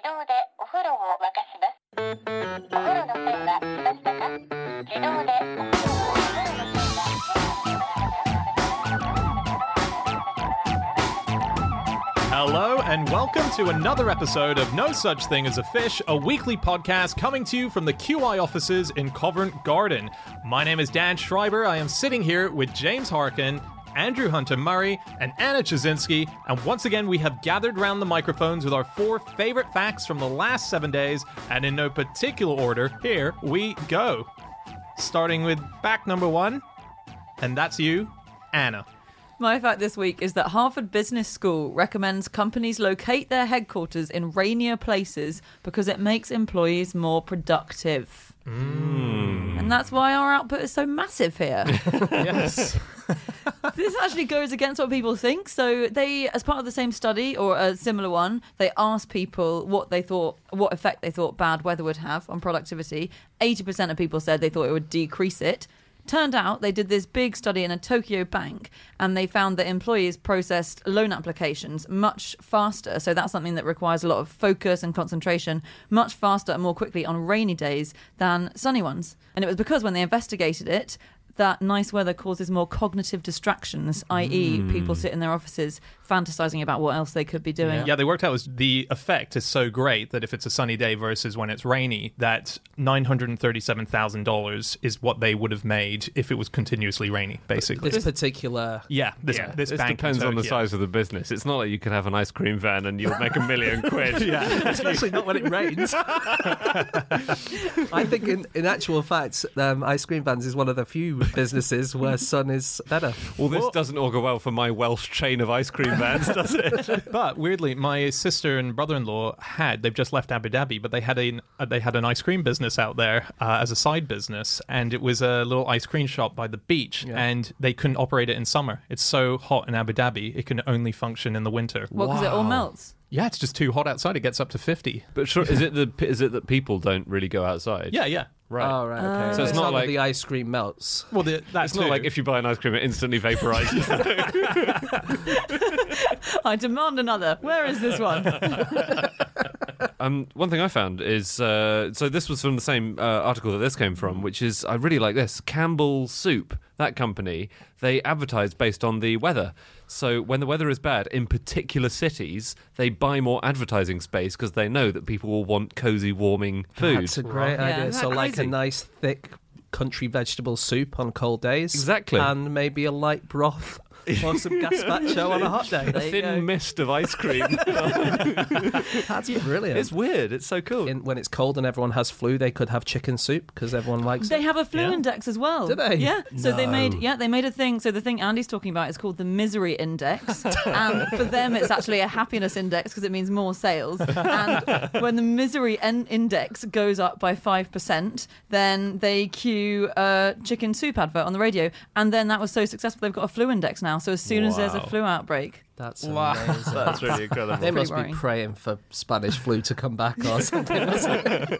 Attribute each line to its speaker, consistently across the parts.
Speaker 1: 動でお風呂を沸かします。お風呂の線は来ましたか自動でお風呂をお風呂の線が
Speaker 2: Hello, and welcome to another episode of No Such Thing as a Fish, a weekly podcast coming to you from the QI offices in Covent Garden. My name is Dan Schreiber. I am sitting here with James Harkin, Andrew Hunter Murray, and Anna Ptaszynski. And once again, we have gathered round the microphones with our four favorite facts from the last seven days, and in no particular order, here we go. Starting with fact number one, and that's you, Anna.
Speaker 3: My fact this week is that Harvard Business School recommends companies locate their headquarters in rainier places because it makes employees more productive. Mm. And that's why our output is so massive here.
Speaker 2: Yes.
Speaker 3: this actually goes against what people think. So they, as part of the same study or a similar one, they asked people what they thought, what effect they thought bad weather would have on productivity. Eighty percent of people said they thought it would decrease it. Turned out they did this big study in a Tokyo bank and they found that employees processed loan applications much faster. So that's something that requires a lot of focus and concentration much faster and more quickly on rainy days than sunny ones. And it was because when they investigated it, that nice weather causes more cognitive distractions, i.e., people hmm. sit in their offices fantasizing about what else they could be doing.
Speaker 2: Yeah, they worked out was the effect is so great that if it's a sunny day versus when it's rainy, that nine hundred and thirty-seven thousand dollars is what they would have made if it was continuously rainy. Basically,
Speaker 4: this particular
Speaker 2: yeah, this
Speaker 5: Yeah,
Speaker 2: this
Speaker 5: this
Speaker 2: bank in
Speaker 5: depends on the
Speaker 2: Tokyo.
Speaker 5: size of the business. It's not like you could have an ice cream van and you'll make a million quid.
Speaker 2: Yeah,
Speaker 4: especially not when it rains i think in, in actual fact um, ice cream vans is one of the few businesses where sun is better
Speaker 5: Well, this doesn't augur well for my Welsh chain of ice cream vans, does it?
Speaker 2: but weirdly, my sister and brother-in-law had they've just left Abu Dhabi, but they had a uh, they had an ice cream business out there uh, as a side business, and it was a little ice cream shop by the beach, and they couldn't operate it in summer. It's so hot in Abu Dhabi, it can only function in the winter.
Speaker 3: What, because it all melts?
Speaker 2: Yeah, it's just too hot outside. It gets up to fifty.
Speaker 5: but sure, is it the is it that people don't really go outside?
Speaker 2: Yeah, yeah.
Speaker 5: Right.
Speaker 4: oh right okay uh,
Speaker 5: So it's not
Speaker 4: that
Speaker 5: like-
Speaker 4: the ice cream melts
Speaker 2: Well, the, that's
Speaker 5: It's not like if you buy an ice cream, it instantly vaporizes.
Speaker 3: I demand another. Where is this one?
Speaker 5: Um, one thing I found is uh, so this was from the same uh, article that this came from, which is I really like this Campbell Soup. That company they advertise based on the weather. So when the weather is bad in particular cities, they buy more advertising space because they know that people will want cozy, warming food.
Speaker 4: that's a great
Speaker 3: Yeah,
Speaker 4: idea
Speaker 3: isn't
Speaker 4: so
Speaker 3: that
Speaker 4: like a nice thick country vegetable soup on cold days
Speaker 5: Exactly.
Speaker 4: and maybe a light broth or some gazpacho on a hot day
Speaker 3: There you
Speaker 5: Thin mist of ice cream.
Speaker 4: that's brilliant
Speaker 5: it's weird. It's so cool.
Speaker 4: in, when it's cold and everyone has flu, they could have chicken soup because everyone likes
Speaker 3: They
Speaker 4: it.
Speaker 3: They have a flu
Speaker 2: Yeah.
Speaker 3: index as well.
Speaker 4: Do they?
Speaker 3: Yeah. So they made yeah they made a thing. So the thing Andy's talking about is called the misery index, and for them it's actually a happiness index because it means more sales. And when the misery en- index goes up by five percent, then they cue a chicken soup advert on the radio, and then that was so successful they've got a flu index now. So as soon as there's a
Speaker 5: Wow.
Speaker 3: flu outbreak,
Speaker 4: That's
Speaker 2: Wow.
Speaker 4: amazing.
Speaker 5: That's really incredible.
Speaker 4: They must
Speaker 3: worrying.
Speaker 4: be praying for Spanish flu to come back or something.
Speaker 3: they're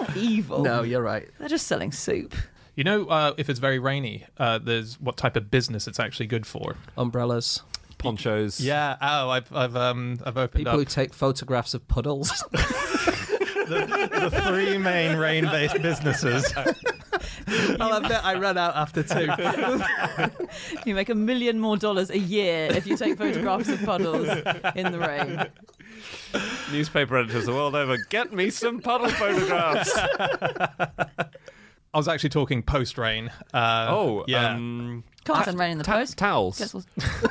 Speaker 3: not evil.
Speaker 4: no, you're right.
Speaker 3: they're just selling soup.
Speaker 2: You know, uh, if it's very rainy, uh, there's what type of business it's actually good for.
Speaker 4: Umbrellas.
Speaker 5: Ponchos.
Speaker 2: Yeah. Oh, I've I've um I've opened
Speaker 4: People who
Speaker 2: up
Speaker 4: take photographs of puddles.
Speaker 2: the three main rain-based businesses.
Speaker 4: I'll admit I ran out after two.
Speaker 3: You make a million more dollars a year if you take photographs of puddles in the rain.
Speaker 5: Newspaper editors the world over. Get me some puddle photographs.
Speaker 2: I was actually talking post-rain. Uh,
Speaker 5: Oh,
Speaker 2: yeah.
Speaker 5: Um,
Speaker 3: Can't send rain in the
Speaker 5: ta-
Speaker 3: post.
Speaker 5: towels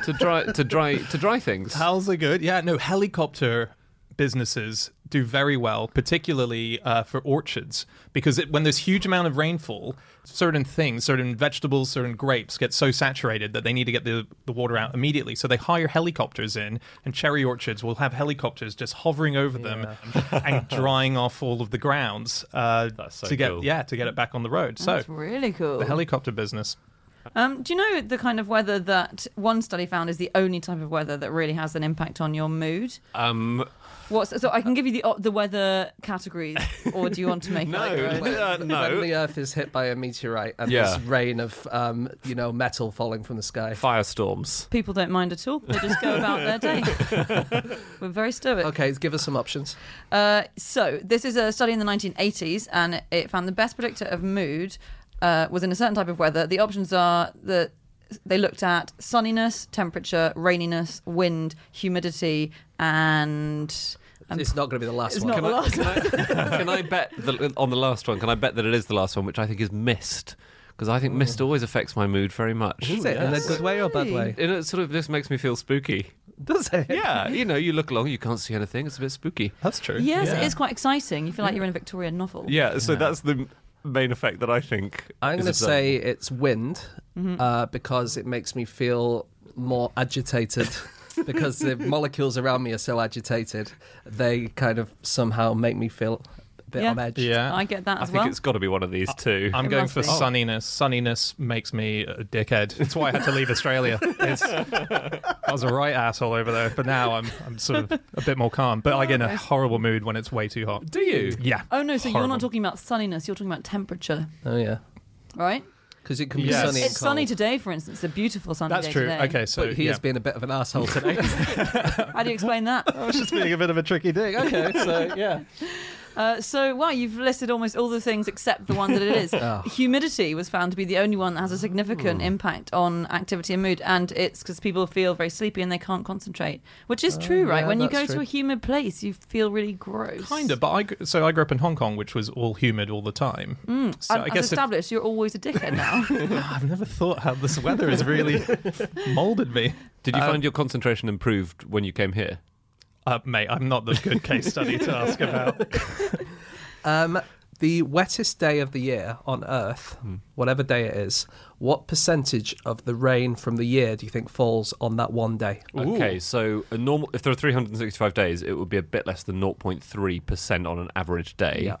Speaker 5: to dry to dry to dry things.
Speaker 2: Towels are good. Yeah, no, helicopter businesses do very well, particularly uh, for orchards, because it, when there's huge amount of rainfall, certain things, certain vegetables, certain grapes get so saturated that they need to get the, the water out immediately. So they hire helicopters in, and cherry orchards will have helicopters just hovering over them and drying off all of the grounds uh,
Speaker 5: so
Speaker 2: to get
Speaker 5: cool.
Speaker 2: yeah to get it back on the road.
Speaker 3: That's
Speaker 2: so
Speaker 3: really cool.
Speaker 2: the helicopter business.
Speaker 3: Um, do you know the kind of weather that one study found is the only type of weather that really has an impact on your mood?
Speaker 5: Um,
Speaker 3: What's so I can give you the uh, the weather categories, or do you want to make
Speaker 5: no,
Speaker 3: it like your own?
Speaker 5: uh,
Speaker 4: When the Earth is hit by a meteorite and
Speaker 5: Yeah.
Speaker 4: there's rain of, um, you know, metal falling from the sky.
Speaker 5: Firestorms.
Speaker 3: People don't mind at all. They just go about their day. We're very stoic.
Speaker 4: Okay, give us some options.
Speaker 3: Uh, so this is a study in the 1980s, and it found the best predictor of mood uh, was in a certain type of weather. The options are that they looked at sunniness, temperature, raininess, wind, humidity, and um,
Speaker 4: it's not going to be the last
Speaker 3: it's
Speaker 4: one.
Speaker 3: not the last one.
Speaker 5: Can I bet the, on the last one? Can I bet that it is the last one, which I think is mist? Because I think mist always affects my mood very much.
Speaker 4: Is it in a good way or bad way?
Speaker 5: And it sort of this makes me feel spooky.
Speaker 4: Does it?
Speaker 5: Yeah, you know, you look along, you can't see anything. It's a bit spooky.
Speaker 2: That's true.
Speaker 3: Yes,
Speaker 2: Yeah.
Speaker 3: it is quite exciting. You feel like you're in a Victorian novel.
Speaker 5: Yeah, so that's the main effect that I think.
Speaker 4: I'm going to say it's wind
Speaker 3: Mm-hmm.
Speaker 4: uh, because it makes me feel more agitated. because the molecules around me are so agitated, they kind of somehow make me feel a bit
Speaker 3: Yeah.
Speaker 4: on edge.
Speaker 2: Yeah.
Speaker 3: I get that
Speaker 5: I
Speaker 3: as
Speaker 5: think
Speaker 3: well.
Speaker 5: it's got to be one of these two.
Speaker 2: I'm
Speaker 3: It
Speaker 2: going for
Speaker 3: be.
Speaker 2: sunniness. Sunniness makes me a dickhead. It's why I had to leave Australia. It's, I was a right asshole over there, but now I'm I'm sort of a bit more calm. But I get in a horrible mood when it's way too hot.
Speaker 5: Do you?
Speaker 2: Yeah.
Speaker 3: Oh no, so you're not talking about sunniness. You're talking about temperature,
Speaker 4: Oh yeah,
Speaker 3: right?
Speaker 4: Because it can be
Speaker 2: Yes.
Speaker 4: sunny. and
Speaker 3: It's sunny today, for instance. A beautiful sunny
Speaker 2: That's
Speaker 3: day
Speaker 2: true.
Speaker 3: today.
Speaker 2: Okay, so
Speaker 4: But he
Speaker 2: yeah.
Speaker 4: has been a bit of an asshole today.
Speaker 3: How do you explain that?
Speaker 2: I was just being a bit of a tricky dick. Okay, so yeah.
Speaker 3: Uh, so, wow, you've listed almost all the things except the one that it is.
Speaker 4: Oh.
Speaker 3: Humidity was found to be the only one that has a significant impact on activity and mood, and it's because people feel very sleepy and they can't concentrate, which is true, right?
Speaker 4: yeah,
Speaker 3: when you go
Speaker 4: that's
Speaker 3: to a humid place, you feel really gross.
Speaker 2: Kind of, but I so I grew up in Hong Kong, which was all humid all the time. So
Speaker 3: And
Speaker 2: I
Speaker 3: as
Speaker 2: guess if,
Speaker 3: established, you're always a dickhead now.
Speaker 2: I've never thought how this weather has really molded me.
Speaker 5: Did you
Speaker 2: Um,
Speaker 5: find your concentration improved when you came here?
Speaker 2: Uh, mate, I'm not the good case study to ask about.
Speaker 4: Um, the wettest day of the year on Earth,
Speaker 5: Hmm.
Speaker 4: whatever day it is, what percentage of the rain from the year do you think falls on that one day?
Speaker 5: Okay, so a normal if there are 365 days, it would be a bit less than 0.3% on an average day.
Speaker 4: Yeah.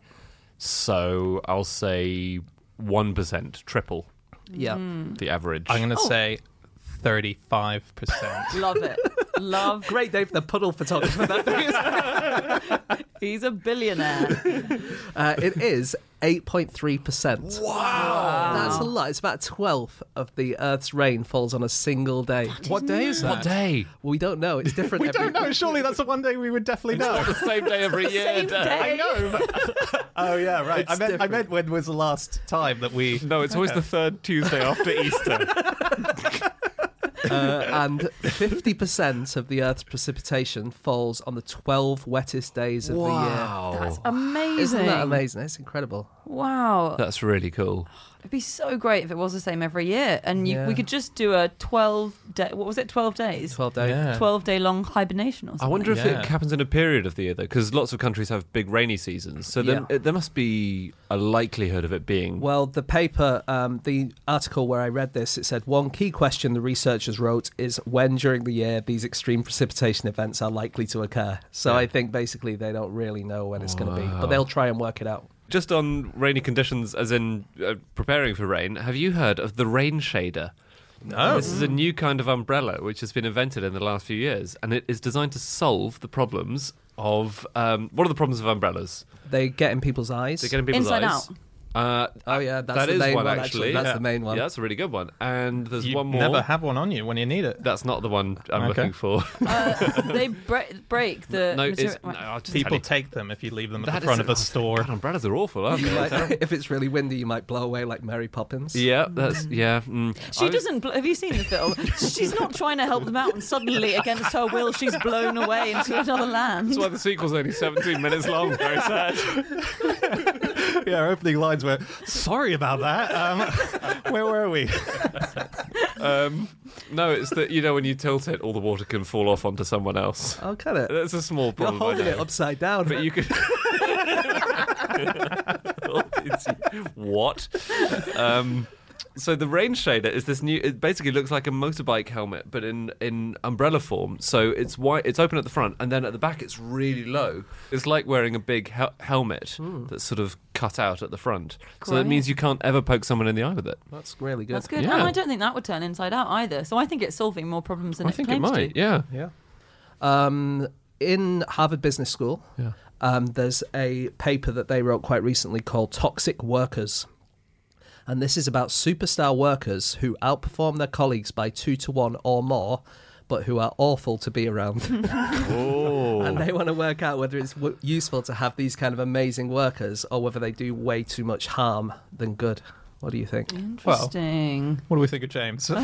Speaker 5: So I'll say 1%, triple
Speaker 4: Yeah.
Speaker 5: the average.
Speaker 2: I'm going to
Speaker 3: Oh.
Speaker 2: say 35%.
Speaker 3: Love it. Love.
Speaker 4: Great day for the puddle photographer. That day is.
Speaker 3: He's a billionaire.
Speaker 4: Uh, it is 8.3%. Wow. That's a lot. It's about a twelfth of the Earth's rain falls on a single day.
Speaker 2: what day is that?
Speaker 5: what day?
Speaker 4: We don't know. It's different
Speaker 2: We
Speaker 4: every
Speaker 2: don't know. Surely that's the one day we would definitely know.
Speaker 5: the same day every year.
Speaker 3: Same
Speaker 5: Dan.
Speaker 3: day.
Speaker 2: I know. But... oh yeah, right.
Speaker 4: It's
Speaker 2: I meant, I
Speaker 4: different.
Speaker 2: meant when was the last time that we?
Speaker 5: No, it's always the third Tuesday after Easter.
Speaker 4: Uh, and 50% of the Earth's precipitation falls on the 12 wettest days of wow. the year. Wow.
Speaker 3: That's amazing.
Speaker 4: Isn't that amazing? It's incredible.
Speaker 3: Wow.
Speaker 5: That's really cool.
Speaker 3: It'd be so great if it was the same every year, and you,
Speaker 4: Yeah.
Speaker 3: we could just do a twelve day. What was it? Twelve days.
Speaker 4: 12 days.
Speaker 2: Yeah.
Speaker 3: Twelve day long hibernation or something.
Speaker 5: I wonder if
Speaker 2: Yeah.
Speaker 5: it happens in a period of the year, though, because lots of countries have big rainy seasons. So there,
Speaker 4: Yeah.
Speaker 5: there must be a likelihood of it being.
Speaker 4: Well, the paper, um, the article where I read this, it said one key question the researchers wrote is when during the year these extreme precipitation events are likely to occur. So
Speaker 5: Yeah.
Speaker 4: I think basically they don't really know when it's going to be, but they'll try and work it out.
Speaker 5: Just on rainy conditions, as in uh, preparing for rain, have you heard of the rain shader?
Speaker 2: No.
Speaker 5: This is a new kind of umbrella which has been invented in the last few years, and it is designed to solve the problems of um, what are the problems of umbrellas?
Speaker 4: They get in people's eyes.
Speaker 5: They get in people's
Speaker 3: Inside
Speaker 5: eyes.
Speaker 3: Out.
Speaker 5: Uh,
Speaker 4: Oh, yeah, that's
Speaker 5: that
Speaker 4: the
Speaker 5: is
Speaker 4: main
Speaker 5: one
Speaker 4: one,
Speaker 5: actually.
Speaker 4: actually. That's
Speaker 5: Yeah.
Speaker 4: the main one.
Speaker 5: Yeah, that's a really good one. And there's
Speaker 2: You
Speaker 5: one more.
Speaker 2: never have one on you when you need it.
Speaker 5: That's not the one I'm
Speaker 2: Okay.
Speaker 5: looking for.
Speaker 3: Uh, they break, break the.
Speaker 5: no,
Speaker 3: material-
Speaker 5: no,
Speaker 2: People take them if you leave them at
Speaker 5: That
Speaker 2: the front
Speaker 5: is-
Speaker 2: of a store.
Speaker 5: God, umbrellas are awful, aren't they?
Speaker 4: might- if it's really windy, you might blow away like Mary Poppins.
Speaker 5: yeah, that's yeah. Mm.
Speaker 3: She
Speaker 5: I-
Speaker 3: doesn't. Bl- have you seen the film? She's not trying to help them out, and suddenly, against her will, she's blown away into another land.
Speaker 5: That's why the sequel's only 17 minutes long. Very sad.
Speaker 2: yeah, opening lines were sorry about that. Um, where were we?
Speaker 5: Um, no, it's that you know when you tilt it, all the water can fall off onto someone else.
Speaker 4: Oh, kind of.
Speaker 5: That's a small problem.
Speaker 4: You're
Speaker 5: problem. I
Speaker 4: holding it upside down.
Speaker 5: but you could. What? Um, so the rain shader is this new. It basically looks like a motorbike helmet, but in in umbrella form. So it's white. It's open at the front, and then at the back it's really low. It's like wearing a big hel- helmet that's sort of cut out at the front. So that means you can't ever poke someone in the eye with it.
Speaker 4: That's really good.
Speaker 3: That's good.
Speaker 5: Yeah.
Speaker 3: And I don't think that would turn inside out either. So I think it's solving more problems than
Speaker 5: I
Speaker 3: it
Speaker 5: think it might.
Speaker 3: to.
Speaker 5: Yeah.
Speaker 4: Yeah. Um, in Harvard Business School,
Speaker 5: Yeah.
Speaker 4: um, there's a paper that they wrote quite recently called Toxic Workers. And this is about superstar workers who outperform their colleagues by two to one or more, but who are awful to be around.
Speaker 5: Oh.
Speaker 4: and they want to work out whether it's w- useful to have these kind of amazing workers or whether they do way too much harm than good. What do you think?
Speaker 3: Interesting.
Speaker 2: What do we think of James? the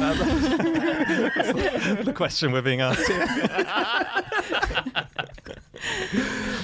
Speaker 2: question we're being asked here.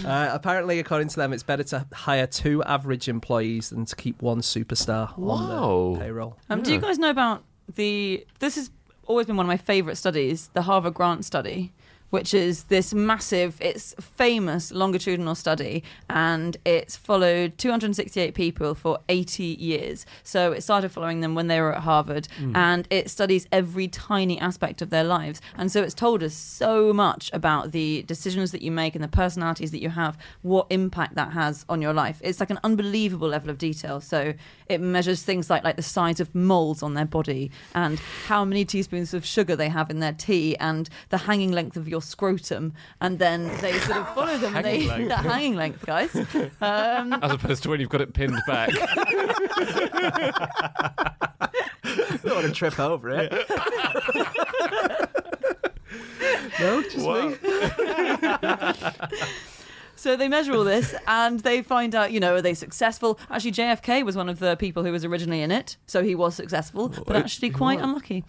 Speaker 4: Uh, apparently, according to them, it's better to hire two average employees than to keep one superstar
Speaker 5: Wow.
Speaker 4: on the payroll.
Speaker 3: Um, Do you guys know about the? This has always been one of my favourite studies, the Harvard Grant study, which is this massive, it's famous longitudinal study, and it's followed 268 people for 80 years. So it started following them when they were at Harvard, hmm. and it studies every tiny aspect of their lives. And so it's told us so much about the decisions that you make and the personalities that you have, what impact that has on your life. It's like an unbelievable level of detail. So it measures things like like the size of moles on their body and how many teaspoons of sugar they have in their tea and the hanging length of your scrotum and then they sort of follow them and they
Speaker 2: Hanging length.
Speaker 3: the hanging length guys um,
Speaker 5: As opposed to when you've got it pinned back.
Speaker 4: don't want to trip over it. no, just me.
Speaker 3: So they measure all this and they find out, you know, are they successful? Actually, JFK was one of the people who was originally in it, so he was successful, but actually quite unlucky.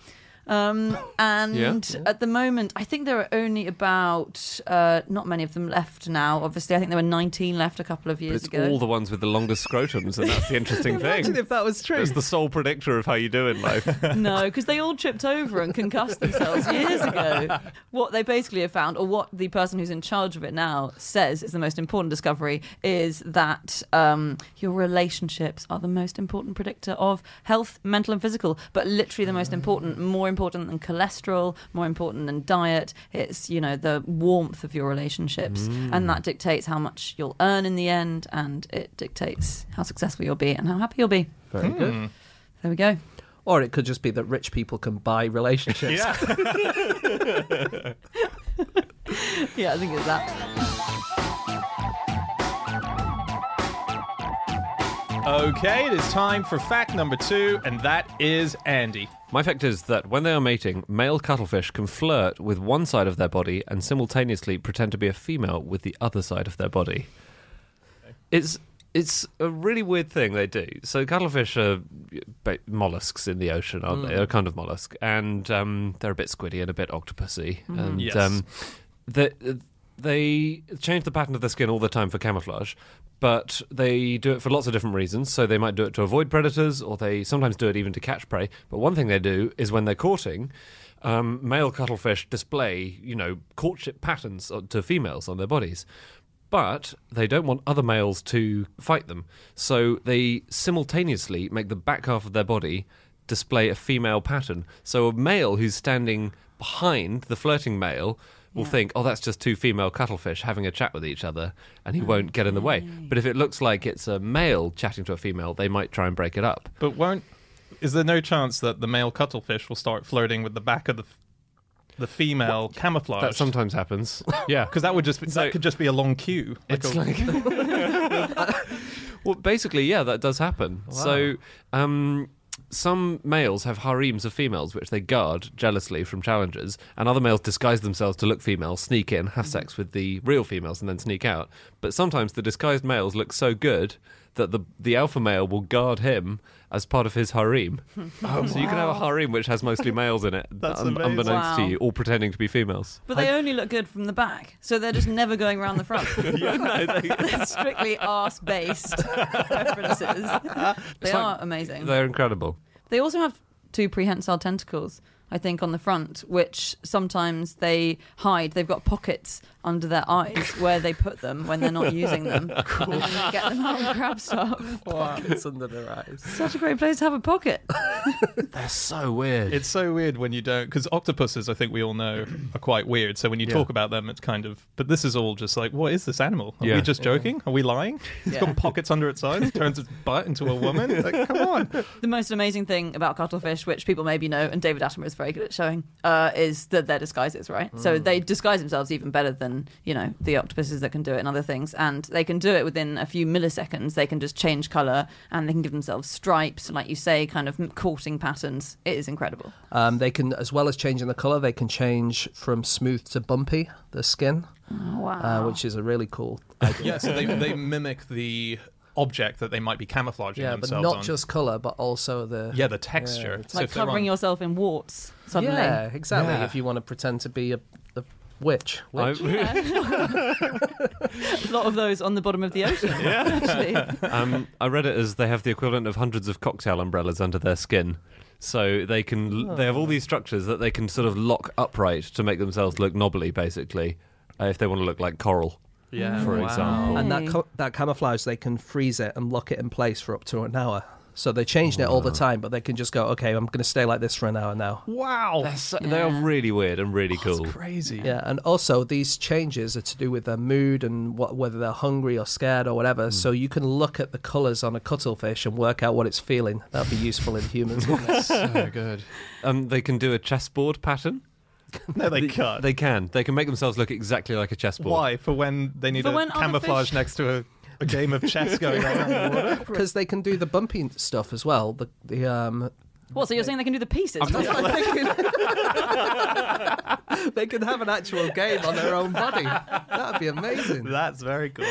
Speaker 3: Um, and
Speaker 5: Yeah.
Speaker 3: at the moment, I think there are only about uh, not many of them left now. Obviously, I think there were 19 left a couple of
Speaker 5: But
Speaker 3: years
Speaker 5: it's
Speaker 3: ago.
Speaker 5: all the ones with the longest scrotums, and that's the interesting thing.
Speaker 4: Imagine if that was true.
Speaker 5: It's the sole predictor of how you do in life.
Speaker 3: no, because they all tripped over and concussed themselves years ago. What they basically have found, or what the person who's in charge of it now says is the most important discovery, is that um, your relationships are the most important predictor of health, mental and physical, but literally the most important, more important than cholesterol, more important than diet. It's, you know, the warmth of your relationships. Mm. And that dictates how much you'll earn in the end, and it dictates how successful you'll be and how happy you'll be.
Speaker 4: Very hmm. good.
Speaker 3: There we go.
Speaker 4: Or it could just be that rich people can buy relationships.
Speaker 2: Yeah.
Speaker 3: Yeah, I think it's that.
Speaker 2: Okay, it is time for fact number two, and that is Andy.
Speaker 5: My fact is that when they are mating, male cuttlefish can flirt with one side of their body and simultaneously pretend to be a female with the other side of their body. It's it's a really weird thing they do. So cuttlefish are mollusks in the ocean, aren't they? They're a kind of mollusk, and um, they're a bit squiddy and a bit octopusy. And
Speaker 2: Yes.
Speaker 5: um, they, they change the pattern of their skin all the time for camouflage, but they do it for lots of different reasons. So they might do it to avoid predators, or they sometimes do it even to catch prey. But one thing they do is when they're courting, um, male cuttlefish display, you know, courtship patterns to females on their bodies. But they don't want other males to fight them. So they simultaneously make the back half of their body display a female pattern. So a male who's standing behind the flirting male will
Speaker 3: Yeah.
Speaker 5: think, oh, that's just two female cuttlefish having a chat with each other, and he won't get in the way. But if it looks like it's a male chatting to a female, they might try and break it up.
Speaker 2: But won't is there no chance that the male cuttlefish will start flirting with the back of the the female camouflage?
Speaker 5: That sometimes happens. yeah.
Speaker 2: because that would just be,
Speaker 5: So-
Speaker 2: that could just be a long queue. Like
Speaker 5: It's
Speaker 2: a-
Speaker 5: like well, basically, yeah, that does happen. So, um, some males have harems of females which they guard jealously from challengers, and other males disguise themselves to look female, sneak in, have mm-hmm. sex with the real females, and then sneak out. But sometimes the disguised males look so good that the the alpha male will guard him as part of his harem.
Speaker 2: Oh,
Speaker 5: so you can have a harem which has mostly males in it,
Speaker 2: That's
Speaker 5: un-
Speaker 2: amazing.
Speaker 5: unbeknownst to
Speaker 3: Wow.
Speaker 5: you, all pretending to be females.
Speaker 3: But they only look good from the back, so they're just never going around the front. they're strictly ass based references. They
Speaker 5: like-
Speaker 3: are amazing.
Speaker 5: They're incredible.
Speaker 3: They also have two prehensile tentacles, I think, on the front, which sometimes they hide. They've got pockets under their eyes where they put them when they're not using them. And then get them out and grab stuff.
Speaker 4: Pockets under their eyes.
Speaker 3: Such a great place to have a pocket.
Speaker 5: They're so weird.
Speaker 2: It's so weird when you don't, because octopuses, I think we all know, are quite weird. So when you
Speaker 4: Yeah.
Speaker 2: talk about them, it's kind of. But this is all just like, what is this animal? Are
Speaker 5: Yeah.
Speaker 2: we just joking? Are we lying? It's
Speaker 3: Yeah.
Speaker 2: got pockets under its eyes, turns its butt into a woman. Like, come on.
Speaker 3: The most amazing thing about cuttlefish, which people maybe know, and David Attenborough is very good at showing, uh, is that they're disguises, right? So they disguise themselves even better than you know the octopuses that can do it and other things, and they can do it within a few milliseconds. They can just change color and they can give themselves stripes, like you say, kind of courting patterns. It is incredible.
Speaker 4: Um, they can, as well as changing the color, they can change from smooth to bumpy the skin,
Speaker 3: Oh, wow.
Speaker 4: uh, which is a really cool.
Speaker 2: Yeah, so they, they mimic the object that they might be camouflaging
Speaker 4: Yeah, but not
Speaker 2: on.
Speaker 4: just color, but also the
Speaker 2: yeah, the texture.
Speaker 4: Yeah.
Speaker 2: So
Speaker 3: like
Speaker 2: if they're
Speaker 3: covering
Speaker 2: on-
Speaker 3: yourself in warts suddenly.
Speaker 4: Yeah, exactly.
Speaker 2: Yeah.
Speaker 4: If you want to pretend to be a, a witch, witch.
Speaker 5: I,
Speaker 3: A lot of those on the bottom of the ocean. actually.
Speaker 5: um, I read it as they have the equivalent of hundreds of cocktail umbrellas under their skin. So they can they have all these structures that they can sort of lock upright to make themselves look knobbly, basically, uh, if they want to look like coral.
Speaker 2: yeah,
Speaker 5: for
Speaker 2: wow.
Speaker 5: example.
Speaker 4: and that
Speaker 3: Hey.
Speaker 4: co- that camouflage, they can freeze it and lock it in place for up to an hour. So they're changing it all the time, but they can just go, okay, I'm going to stay like this for an hour now.
Speaker 2: Wow,
Speaker 5: They're so, They are
Speaker 3: Yeah.
Speaker 5: really weird and really
Speaker 2: that's
Speaker 5: cool.
Speaker 2: crazy.
Speaker 4: Yeah, and also these changes are to do with their mood and what, whether they're hungry or scared or whatever. So you can look at the colours on a cuttlefish and work out what it's feeling. That'd be useful in humans. wouldn't it?
Speaker 2: so good.
Speaker 5: Um, they can do a chessboard pattern.
Speaker 2: No, they can't.
Speaker 5: They can. They can make themselves look exactly like a chessboard.
Speaker 2: Why? For when they need
Speaker 3: For
Speaker 2: a
Speaker 3: when other
Speaker 2: camouflage
Speaker 3: fish-
Speaker 2: next to a, a game of chess going on.
Speaker 4: Because they can do the bumpy stuff as well. The the um,
Speaker 3: What? So you're saying they can do the pieces?
Speaker 4: That's what I'm thinking. they could have an actual game on their own body. That'd be amazing.
Speaker 2: That's very cool.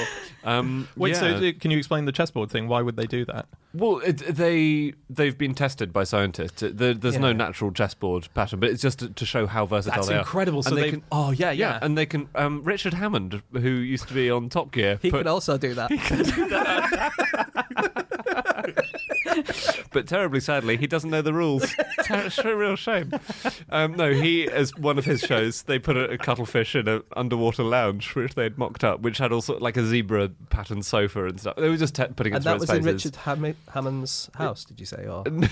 Speaker 5: Um,
Speaker 2: Wait,
Speaker 5: yeah.
Speaker 2: so can you explain the chessboard thing? Why would they do that?
Speaker 5: Well, it, they they've been tested by scientists. It- there- there's no
Speaker 2: Yeah.
Speaker 5: natural chessboard pattern, but it's just to, to show how versatile
Speaker 2: That's
Speaker 5: they are.
Speaker 2: incredible. So
Speaker 5: And they
Speaker 2: they
Speaker 5: can-
Speaker 2: oh yeah,
Speaker 5: Yeah,
Speaker 2: yeah.
Speaker 5: and they can. Um, Richard Hammond, who used to be on Top Gear,
Speaker 4: He
Speaker 5: put-
Speaker 4: could also do that.
Speaker 5: but terribly sadly, he doesn't know the rules. It's a real shame. Um, no, he, as one of his shows, they put a, a cuttlefish in an underwater lounge, which they had mocked up, which had also like a zebra pattern sofa and stuff. They were just te- putting it
Speaker 4: and that
Speaker 5: its
Speaker 4: was in. Richard Ham- Hammond's house, did you say? Or
Speaker 5: no,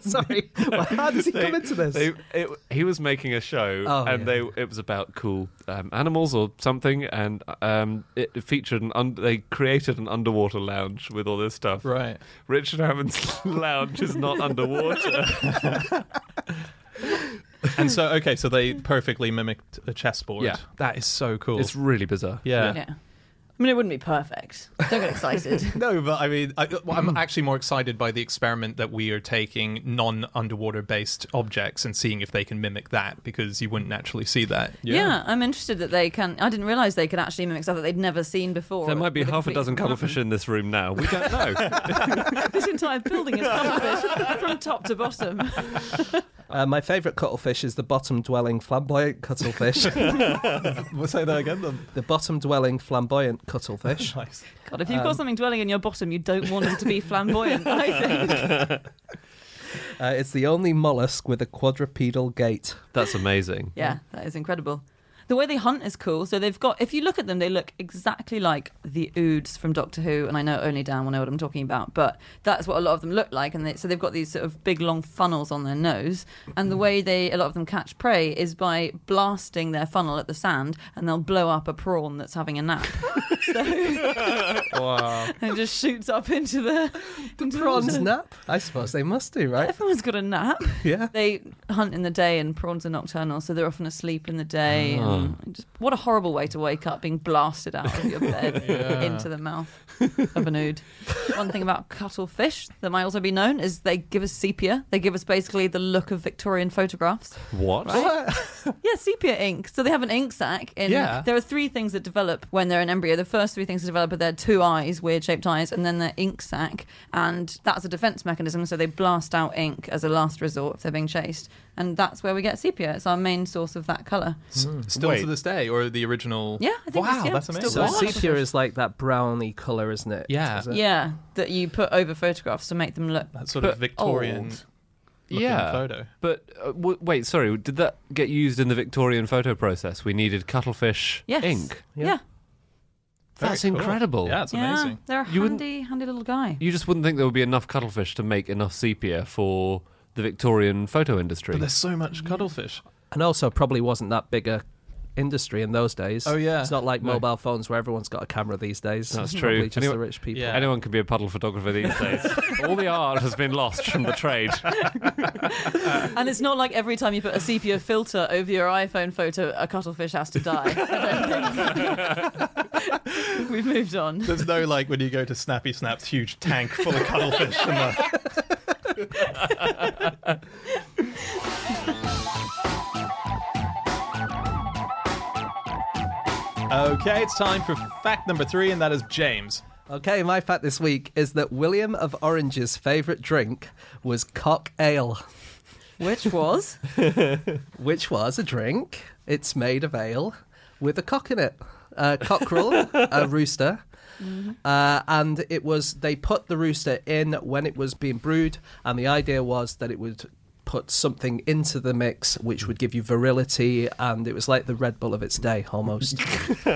Speaker 4: sorry, well, how does he
Speaker 5: They-
Speaker 4: come into this?
Speaker 5: They, it, he was making a show,
Speaker 4: Oh,
Speaker 5: and
Speaker 4: yeah.
Speaker 5: they it was about cool um, animals or something, and um, it featured an un- they created an underwater lounge with all this stuff.
Speaker 2: right.
Speaker 5: Richard Hammond's lounge is not underwater.
Speaker 2: And so okay, so they perfectly mimicked a chessboard.
Speaker 5: Yeah.
Speaker 2: that is so cool.
Speaker 5: it's really bizarre.
Speaker 2: yeah.
Speaker 3: Yeah. I mean, it wouldn't be perfect. Don't get excited.
Speaker 2: No, but I mean, I, well, I'm actually more excited by the experiment that we are taking non-underwater based objects and seeing if they can mimic that because you wouldn't naturally see that.
Speaker 3: yeah. I'm interested that they can. I didn't realize they could actually mimic stuff that they'd never seen before.
Speaker 5: There might be half a
Speaker 3: complete
Speaker 5: dozen cuttlefish in this room now. We don't know.
Speaker 3: This entire building is cuttlefish from top to bottom.
Speaker 4: Uh, my favourite cuttlefish is the bottom-dwelling flamboyant cuttlefish.
Speaker 2: We'll say that again. The...
Speaker 4: the bottom-dwelling flamboyant cuttlefish.
Speaker 2: Nice.
Speaker 3: God, if you've got something dwelling in your bottom, you don't want them to be flamboyant. I think.
Speaker 4: Uh, it's the only mollusk with a quadrupedal gait.
Speaker 5: That's amazing.
Speaker 3: Yeah, that is incredible. The way they hunt is cool. So they've got, if you look at them, they look exactly like the Oods from Doctor Who. And I know only Dan will know what I'm talking about, but that's what a lot of them look like. And they, so they've got these sort of big long funnels on their nose. And the way they, a lot of them catch prey is by blasting their funnel at the sand, and they'll blow up a prawn that's having a nap.
Speaker 2: Wow.
Speaker 3: and it just shoots up into the, into
Speaker 4: Prawns
Speaker 3: water.
Speaker 4: nap? I suppose they must do, right?
Speaker 3: Everyone's got a nap.
Speaker 4: Yeah.
Speaker 3: They hunt in the day, and prawns are nocturnal, so they're often asleep in the day.
Speaker 5: Ah. Mm.
Speaker 3: And just, what a horrible way to wake up, being blasted out of your bed into the mouth of an ood. One thing about cuttlefish that might also be known is they give us sepia. They give us basically the look of Victorian photographs.
Speaker 5: What?
Speaker 3: Yeah, sepia ink. So they have an ink sac. In,
Speaker 2: Yeah.
Speaker 3: There are three things that develop when they're an embryo. The first three things to develop are their two eyes, weird shaped eyes, and then their ink sac. And that's a defense mechanism. So they blast out ink as a last resort if they're being chased. And that's where we get sepia. It's our main source of that colour.
Speaker 2: Still
Speaker 5: Wait.
Speaker 2: to this day, or the original?
Speaker 3: Yeah, I think
Speaker 2: Wow,
Speaker 3: it's- yeah,
Speaker 2: that's amazing.
Speaker 4: So
Speaker 3: What?
Speaker 4: sepia is like that browny colour, isn't it?
Speaker 2: Yeah.
Speaker 4: Is it?
Speaker 3: Yeah, that you put over photographs to make them look
Speaker 2: That sort of Victorian.
Speaker 3: old.
Speaker 5: Yeah.
Speaker 2: photo.
Speaker 5: But uh, w- wait, sorry, did that get used in the Victorian photo process? We needed cuttlefish
Speaker 3: Yes.
Speaker 5: ink.
Speaker 3: Yeah.
Speaker 4: Yeah.
Speaker 5: That's
Speaker 2: cool.
Speaker 5: incredible.
Speaker 2: Yeah, it's
Speaker 3: yeah.
Speaker 2: amazing.
Speaker 3: They're a
Speaker 5: You wouldn't-
Speaker 3: handy, handy little guy.
Speaker 5: You just wouldn't think there would be enough cuttlefish to make enough sepia for the Victorian photo industry.
Speaker 2: But there's so much cuttlefish.
Speaker 4: And also, probably wasn't that big a industry in those days.
Speaker 2: Oh, yeah.
Speaker 4: It's not like
Speaker 5: No.
Speaker 4: mobile phones where everyone's got a camera these days.
Speaker 5: That's
Speaker 4: It's
Speaker 5: true.
Speaker 4: Just
Speaker 5: Anyway-
Speaker 4: the rich people.
Speaker 2: Yeah.
Speaker 5: Anyone can be a puddle photographer these days. All the art has been lost from the trade.
Speaker 3: And it's not like every time you put a sepia filter over your iPhone photo, a cuttlefish has to die. I don't think. We've moved on.
Speaker 2: There's no like when you go to Snappy Snap's huge tank full of cuttlefish. And the... okay, it's time for fact number three, and that is James.
Speaker 4: Okay, my fact this week is that William of Orange's favourite drink was cock ale,
Speaker 3: Which was?
Speaker 4: which was a drink. It's made of ale with a cock in it. A cockerel, a rooster. Uh, and it was they put the rooster in when it was being brewed, and the idea was that it would put something into the mix which would give you virility, and it was like the Red Bull of its day almost.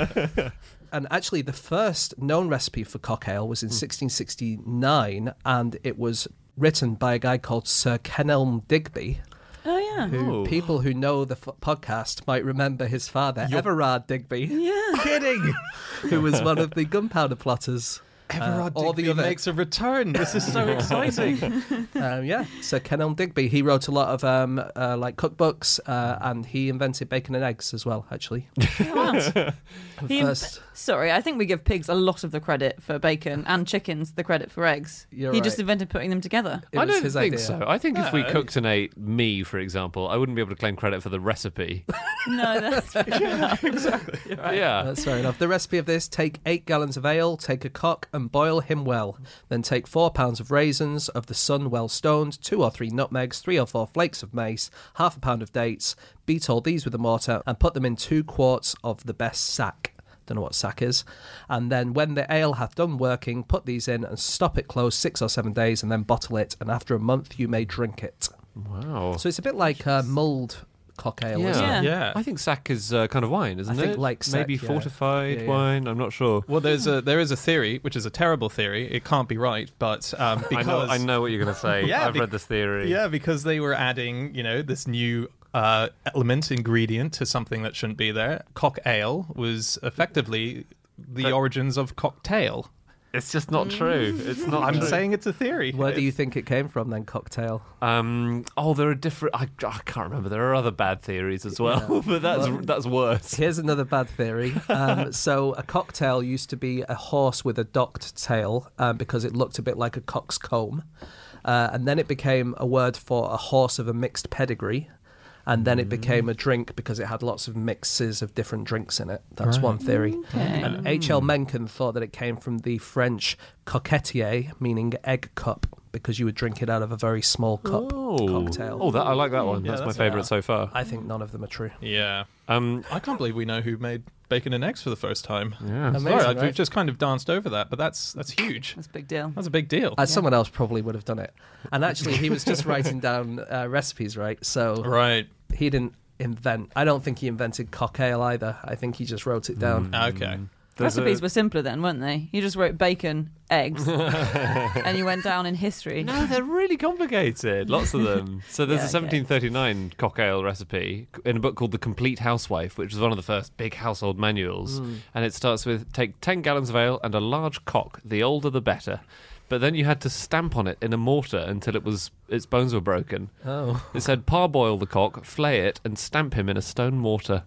Speaker 4: and actually, the first known recipe for cock ale was in 1669, and it was written by a guy called Sir Kenelm Digby.
Speaker 3: Oh yeah.
Speaker 4: Who
Speaker 5: Oh.
Speaker 4: people who know the f- podcast might remember his father, Everard Digby,
Speaker 3: Yeah.
Speaker 2: Kidding.
Speaker 4: who was one of the gunpowder plotters.
Speaker 2: Everard
Speaker 4: or
Speaker 2: Digby
Speaker 4: the other.
Speaker 2: makes a return. This is so exciting.
Speaker 4: Um, yeah, so Kenelm Digby, he wrote a lot of um, uh, like cookbooks, uh, and he invented bacon and eggs as well. Actually,
Speaker 3: He-
Speaker 4: first,
Speaker 3: Sorry, I think we give pigs a lot of the credit for bacon and chickens the credit for eggs.
Speaker 4: You're
Speaker 3: he just invented putting them together.
Speaker 4: it
Speaker 5: I don't
Speaker 4: his
Speaker 5: think
Speaker 4: idea.
Speaker 5: so. I think if we
Speaker 2: No.
Speaker 5: cooked and ate me, for example, I wouldn't be able to claim credit for the recipe.
Speaker 3: No, that's
Speaker 5: yeah.
Speaker 4: That's fair enough. The recipe of this: take eight gallons of ale, take a cock, and boil him well. Then take four pounds of raisins of the sun well stoned, two or three nutmegs, three or four flakes of mace, half a pound of dates. Beat all these with a mortar and put them in two quarts of the best sack. Don't know what sack is. And then when the ale hath done working, put these in and stop it close six or seven days, and then bottle it. And after a month, you may drink it.
Speaker 5: Wow.
Speaker 4: So it's a bit like uh, mulled cock ale.
Speaker 5: Yeah.
Speaker 4: isn't it?
Speaker 3: Yeah.
Speaker 2: Yeah.
Speaker 5: I think sack is uh, kind of wine, isn't
Speaker 4: I think
Speaker 5: it?
Speaker 4: like sack,
Speaker 5: maybe
Speaker 4: yeah.
Speaker 5: fortified
Speaker 4: Yeah, yeah.
Speaker 5: wine. I'm not sure.
Speaker 2: Well, there's a there is a theory, which is a terrible theory. It can't be right, but um,
Speaker 5: I
Speaker 2: because
Speaker 5: know, I know what you're going to say.
Speaker 2: Yeah,
Speaker 5: I've
Speaker 2: bec-
Speaker 5: read this theory.
Speaker 2: Yeah, because they were adding, you know, this new uh, element ingredient to something that shouldn't be there. Cock ale was effectively the
Speaker 5: But-
Speaker 2: origins of cocktail.
Speaker 5: It's just not true. It's not.
Speaker 2: I'm
Speaker 5: true.
Speaker 2: saying it's a theory.
Speaker 4: Where do you think it came from then, cocktail?
Speaker 5: Um, oh, there are different. I, I can't remember. There are other bad theories as well, but that's
Speaker 4: Well-
Speaker 5: that's worse.
Speaker 4: Here's another bad theory. Um, so, a cocktail used to be a horse with a docked tail um, because it looked a bit like a cock's comb. Uh, and then it became a word for a horse of a mixed pedigree. And then it mm. became a drink because it had lots of mixes of different drinks in it. That's one theory. And H.L. Mm. Mencken thought that it came from the French coquetier, meaning egg cup, because you would drink it out of a very small cup
Speaker 5: Oh,
Speaker 4: cocktail.
Speaker 5: oh, that I like that one.
Speaker 2: Yeah,
Speaker 5: that's,
Speaker 2: that's
Speaker 5: my
Speaker 2: a-
Speaker 5: favourite so far.
Speaker 4: I think none of them are true.
Speaker 2: Yeah.
Speaker 5: Um,
Speaker 2: I can't believe we know who made bacon and eggs for the first time.
Speaker 5: yeah.
Speaker 4: Amazing,
Speaker 2: Sorry,
Speaker 4: right?
Speaker 2: we've just kind of danced over that, but that's that's huge.
Speaker 3: that's a big deal.
Speaker 2: That's a big deal.
Speaker 4: Uh, Someone else probably would have done it. And actually, he was just writing down uh, recipes, right? So
Speaker 2: Right.
Speaker 4: he didn't invent. I don't think he invented cock ale either. I think he just wrote it down.
Speaker 2: Okay.
Speaker 5: There's
Speaker 3: Recipes
Speaker 5: a-
Speaker 3: were simpler then, weren't they? You just wrote bacon, eggs, and you went down in history.
Speaker 5: No, they're really complicated. Lots of them. So there's
Speaker 3: Yeah,
Speaker 5: a
Speaker 3: okay.
Speaker 5: 1739 cock ale recipe in a book called The Complete Housewife, which was one of the first big household manuals. Hmm. And it starts with take 10 gallons of ale and a large cock. The older, the better. But then you had to stamp on it in a mortar until it was its bones were broken.
Speaker 4: Oh,
Speaker 5: It said parboil the cock, flay it, and stamp him in a stone mortar.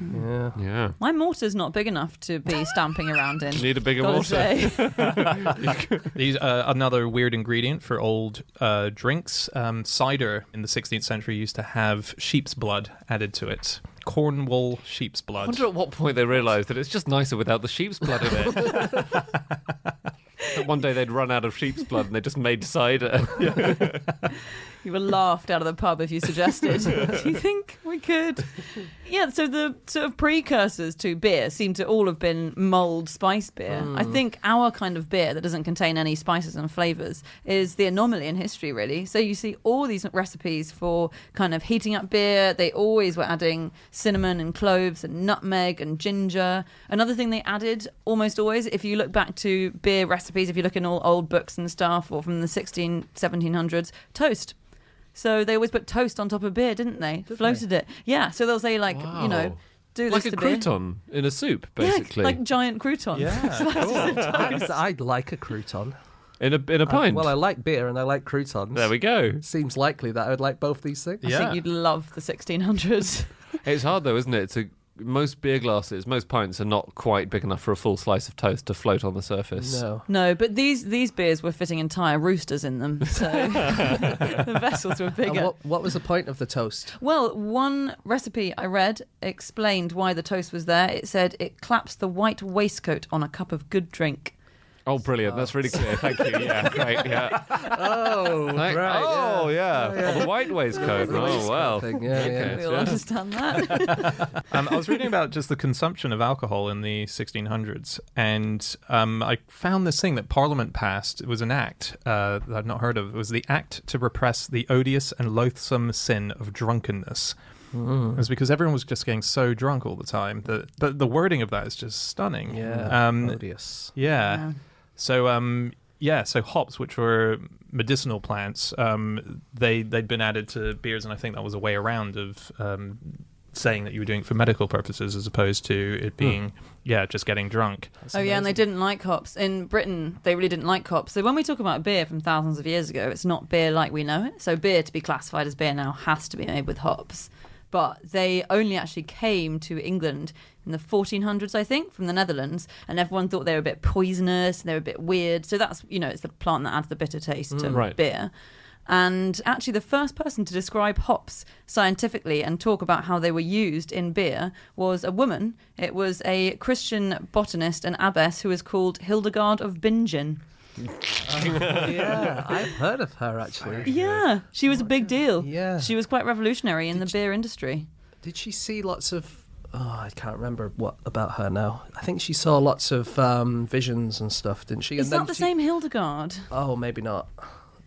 Speaker 4: Yeah.
Speaker 5: Yeah.
Speaker 3: My mortar's not big enough to be stamping around in.
Speaker 5: Need a bigger
Speaker 3: gotta
Speaker 5: mortar.
Speaker 3: say.
Speaker 2: These uh, another weird ingredient for old uh, drinks. Um, cider in the 16th century used to have sheep's blood added to it. Cornwall sheep's blood.
Speaker 5: I
Speaker 2: blood.
Speaker 5: wonder at what point they realised that it's just nicer without the sheep's blood in it. That One day they'd run out of sheep's blood and they just made cider.
Speaker 3: You were laughed out of the pub if you suggested. Do you think we could? Yeah, so the sort of precursors to beer seem to all have been mulled spice beer. Hmm. I think our kind of beer that doesn't contain any spices and flavors is the anomaly in history, really. So you see all these recipes for kind of heating up beer. They always were adding cinnamon and cloves and nutmeg and ginger. Another thing they added almost always, if you look back to beer recipes, if you look in all old books and stuff or from the 16, 1700s, toast. So they always put toast on top of beer, didn't they? Floated it. Yeah. So they'll say like, you know, do
Speaker 5: like
Speaker 3: this
Speaker 5: a
Speaker 3: to beer.
Speaker 5: crouton in a soup,
Speaker 3: Yeah,
Speaker 5: basically.
Speaker 3: like giant croutons.
Speaker 4: I'd, I'd like a crouton.
Speaker 5: in a in a
Speaker 4: uh,
Speaker 5: pint.
Speaker 4: well, I like beer and I like croutons.
Speaker 5: there we go.
Speaker 4: Seems likely that I would like both these things.
Speaker 3: I think you'd love the 1600s.
Speaker 5: It's hard though, isn't it? To most beer glasses, most pints are not quite big enough for a full slice of toast to float on the surface.
Speaker 4: No.
Speaker 3: no, but these these beers were fitting entire roosters in them, so the vessels were bigger.
Speaker 4: what, what was the point of the toast?
Speaker 3: Well, one recipe I read explained why the toast was there. It said it claps the white waistcoat on a cup of good drink.
Speaker 5: Oh, brilliant! That's really clear. Thank you. Yeah, great. Yeah.
Speaker 4: Oh,
Speaker 5: Like-
Speaker 4: right.
Speaker 5: oh, yeah. Oh, the white waistcoat.
Speaker 4: The
Speaker 5: oh,
Speaker 4: waistcoat
Speaker 5: well.
Speaker 4: thing, yeah,
Speaker 5: Okay,
Speaker 4: yeah.
Speaker 3: We all
Speaker 5: yeah.
Speaker 3: understand that.
Speaker 2: Um, I was reading about just the consumption of alcohol in the 1600s, and um, I found this thing that Parliament passed. It was an act uh, that I'd not heard of. It was the Act to Repress the Odious and Loathsome Sin of Drunkenness. It was because everyone was just getting so drunk all the time. That, but the wording of that is just stunning.
Speaker 4: Yeah.
Speaker 2: Um,
Speaker 4: odious.
Speaker 2: yeah.
Speaker 3: Yeah.
Speaker 2: So um yeah, so hops, which were medicinal plants, um, they they'd been added to beers, and I think that was a way around of um, saying that you were doing it for medical purposes, as opposed to it being yeah, just getting drunk.
Speaker 4: That's
Speaker 3: Oh yeah, and they didn't like hops. In Britain, they really didn't like hops. So when we talk about beer from thousands of years ago, it's not beer like we know it. So beer to be classified as beer now has to be made with hops. But they only actually came to England in the 1400s, I think, from the Netherlands, and everyone thought they were a bit poisonous and they were a bit weird. So that's you know, it's the plant that adds the bitter taste to mm,
Speaker 5: right.
Speaker 3: beer. And actually, the first person to describe hops scientifically and talk about how they were used in beer was a woman. It was a Christian botanist and abbess who was called Hildegard of Bingen.
Speaker 4: yeah, I've heard of her actually.
Speaker 3: Yeah, she was a big deal.
Speaker 4: Yeah.
Speaker 3: She was quite revolutionary in the beer industry.
Speaker 4: Did she see lots of? Oh, I can't remember what about her now. I think she saw lots of um, visions and stuff, didn't she?
Speaker 3: Is
Speaker 4: and then
Speaker 3: that the
Speaker 4: she-
Speaker 3: same Hildegard?
Speaker 4: Oh, maybe not.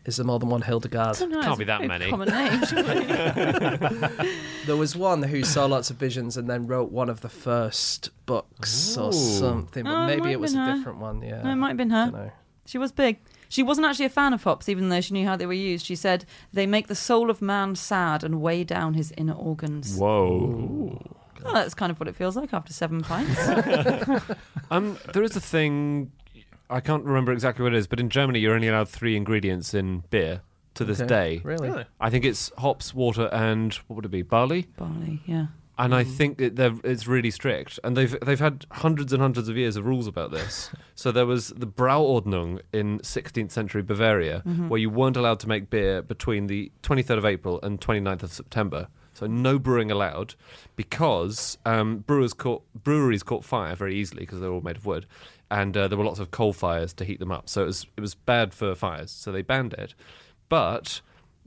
Speaker 4: Is there more than one Hildegard?
Speaker 3: I don't know,
Speaker 5: Can't
Speaker 3: it's
Speaker 5: be
Speaker 3: a
Speaker 5: that
Speaker 3: very
Speaker 5: many.
Speaker 3: Common name. surely.
Speaker 4: There was one who saw lots of visions and then wrote one of the first books or something, but
Speaker 3: Oh, it
Speaker 4: maybe
Speaker 3: might
Speaker 4: it was
Speaker 3: been
Speaker 4: a
Speaker 3: her.
Speaker 4: different one. Yeah,
Speaker 3: no, it might have been her.
Speaker 4: Dunno.
Speaker 3: She was big. She wasn't actually a fan of hops, even though she knew how they were used. She said, They make the soul of man sad and weigh down his inner organs.
Speaker 5: Whoa.
Speaker 3: Well, that's kind of what it feels like after seven pints.
Speaker 5: Um, there is a thing. I can't remember exactly what it is, but in Germany, you're only allowed three ingredients in beer to this
Speaker 4: Okay.
Speaker 5: day.
Speaker 4: Really?
Speaker 5: I think it's hops, water, and what would it be? Barley.
Speaker 3: Barley, yeah.
Speaker 5: And I think that they're, it's really strict, and they've they've had hundreds and hundreds of years of rules about this. so there was the Brauordnung in 16th century Bavaria, where you weren't allowed to make beer between the 23rd of April and 29th of September. So no brewing allowed, because um, brewers caught breweries caught fire very easily because they're all made of wood, and uh, there were lots of coal fires to heat them up. So it was it was bad for fires. So they banned it, but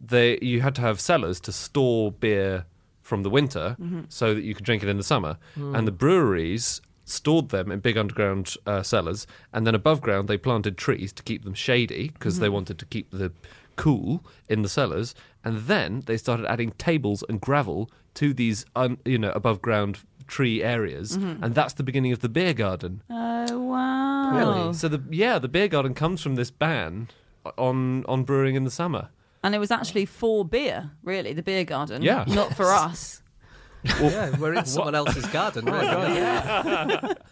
Speaker 5: they you had to have cellars to store beer from the winter mm-hmm. so that you could drink it in the summer. Mm. And the breweries stored them in big underground uh, cellars, and then above ground they planted trees to keep them shady because they mm-hmm. wanted to keep the cool in the cellars. And then they started adding tables and gravel to these, un, you know, above ground tree areas, mm-hmm. and that's the beginning of the beer garden.
Speaker 3: Oh, wow.
Speaker 4: Really?
Speaker 5: So the yeah, the beer garden comes from this ban on on brewing in the summer.
Speaker 3: And it was actually for beer, really, the beer garden.
Speaker 5: Yeah.
Speaker 3: Not for us.
Speaker 4: yeah, we're in someone else's garden. Really.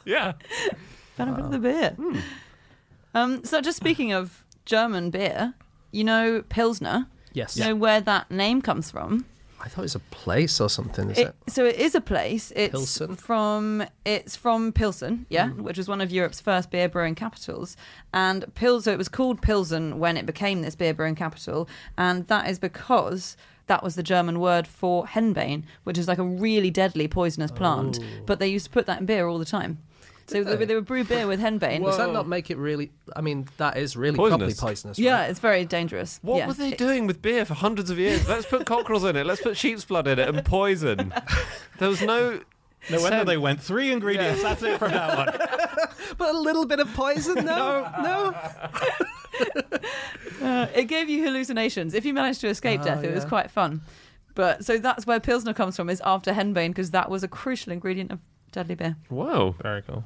Speaker 5: Yeah.
Speaker 3: Benefit of the beer. Um, so, just speaking of German beer, you know Pilsner?
Speaker 4: Yes.
Speaker 3: You know where that name comes from?
Speaker 4: I thought it was a place or something. Is
Speaker 3: It,
Speaker 4: it?
Speaker 3: so it is a place. It's
Speaker 4: Pilsen?
Speaker 3: from it's from Pilsen, yeah, hmm. which was one of Europe's first beer brewing capitals. And Pils, so it was called Pilsen when it became this beer brewing capital, and that is because that was the German word for henbane, which is like a really deadly poisonous plant. Oh. But they used to put that in beer all the time. So they,
Speaker 4: they?
Speaker 3: they would brew beer with henbane.
Speaker 4: Does that not make it really? I mean, that is really
Speaker 5: Poisonous.
Speaker 4: probably poisonous.
Speaker 3: Yeah, it's very dangerous.
Speaker 5: What
Speaker 3: yeah.
Speaker 5: were they doing with beer for hundreds of years? Let's put cockerels in it. Let's put sheep's blood in it and poison. There was no.
Speaker 2: No wonder
Speaker 5: Sen-
Speaker 2: they went three ingredients. That's it from that one.
Speaker 4: but a little bit of poison. No, no.
Speaker 3: Uh, it gave you hallucinations. If you managed to escape
Speaker 4: Oh,
Speaker 3: death, it was quite fun. But so that's where Pilsner comes from, is after henbane, because that was a crucial ingredient of deadly beer.
Speaker 5: Whoa.
Speaker 2: Very cool.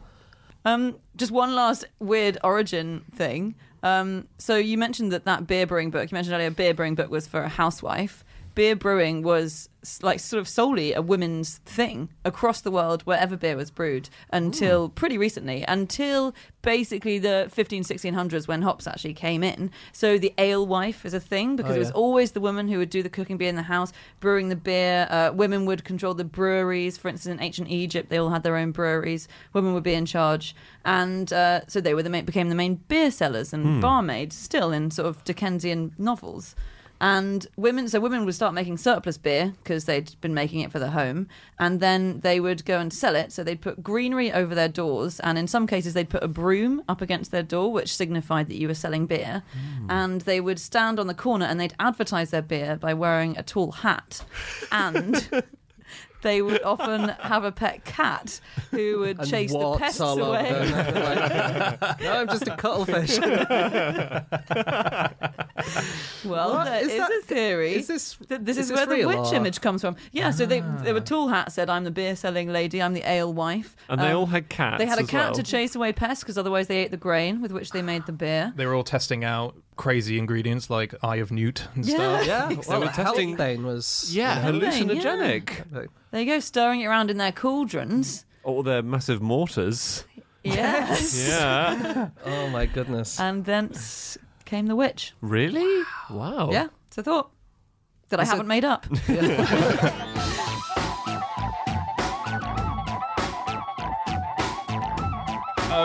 Speaker 3: Um, just one last weird origin thing. Um, so you mentioned that that beer brewing book, you mentioned earlier, beer brewing book was for a housewife. Beer brewing was like sort of solely a women's thing across the world wherever beer was brewed until pretty recently, until basically the 15, 1600s when hops actually came in. So the ale wife is a thing because
Speaker 4: Oh,
Speaker 3: it was
Speaker 4: yeah.
Speaker 3: always the woman who would do the cooking beer in the house, brewing the beer. Uh, women would control the breweries. For instance, in ancient Egypt, they all had their own breweries. Women would be in charge, and uh, so they were the main, became the main beer sellers and barmaids still in sort of Dickensian novels. And women, so women would start making surplus beer because they'd been making it for the home, and then they would go and sell it. So they'd put greenery over their doors, and in some cases they'd put a broom up against their door, which signified that you were selling beer. Hmm. And they would stand on the corner and they'd advertise their beer by wearing a tall hat, and they would often have a pet cat who would
Speaker 4: And
Speaker 3: chase the pests away.
Speaker 4: Like, no, I'm just a cuttlefish.
Speaker 3: Well,
Speaker 4: What?
Speaker 3: there
Speaker 4: Is
Speaker 3: is,
Speaker 4: that-
Speaker 3: a theory.
Speaker 4: is this-
Speaker 3: that this
Speaker 4: is
Speaker 3: is,
Speaker 4: this
Speaker 3: where the witch
Speaker 4: or-
Speaker 3: image comes from. Yeah, so they they were tall hat said, "I'm the beer selling lady. I'm the ale wife."
Speaker 5: And they
Speaker 3: Um,
Speaker 5: all had cats.
Speaker 3: They had a
Speaker 5: as
Speaker 3: cat
Speaker 5: well.
Speaker 3: to chase away pests because otherwise they ate the grain with which they made the beer.
Speaker 2: They were all testing out crazy ingredients like Eye of Newt and
Speaker 3: Yeah.
Speaker 2: stuff.
Speaker 4: yeah, well,
Speaker 5: were testing-
Speaker 4: Healthbane was.
Speaker 5: Yeah,
Speaker 3: Henbane, yeah.
Speaker 5: hallucinogenic.
Speaker 3: There you go, stirring it around in their cauldrons.
Speaker 5: All their massive mortars.
Speaker 3: Yes.
Speaker 5: Yeah.
Speaker 4: Oh my goodness.
Speaker 3: And thence came the witch.
Speaker 5: really? Wow.
Speaker 3: Yeah, it's a thought that I haven't made up.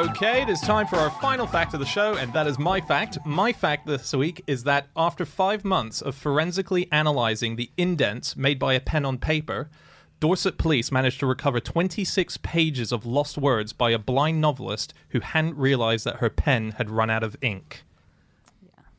Speaker 2: Okay, it is time for our final fact of the show, and that is my fact. My fact this week is that after five months of forensically analysing the indents made by a pen on paper, Dorset police managed to recover 26 pages of lost words by a blind novelist who hadn't realised that her pen had run out of ink.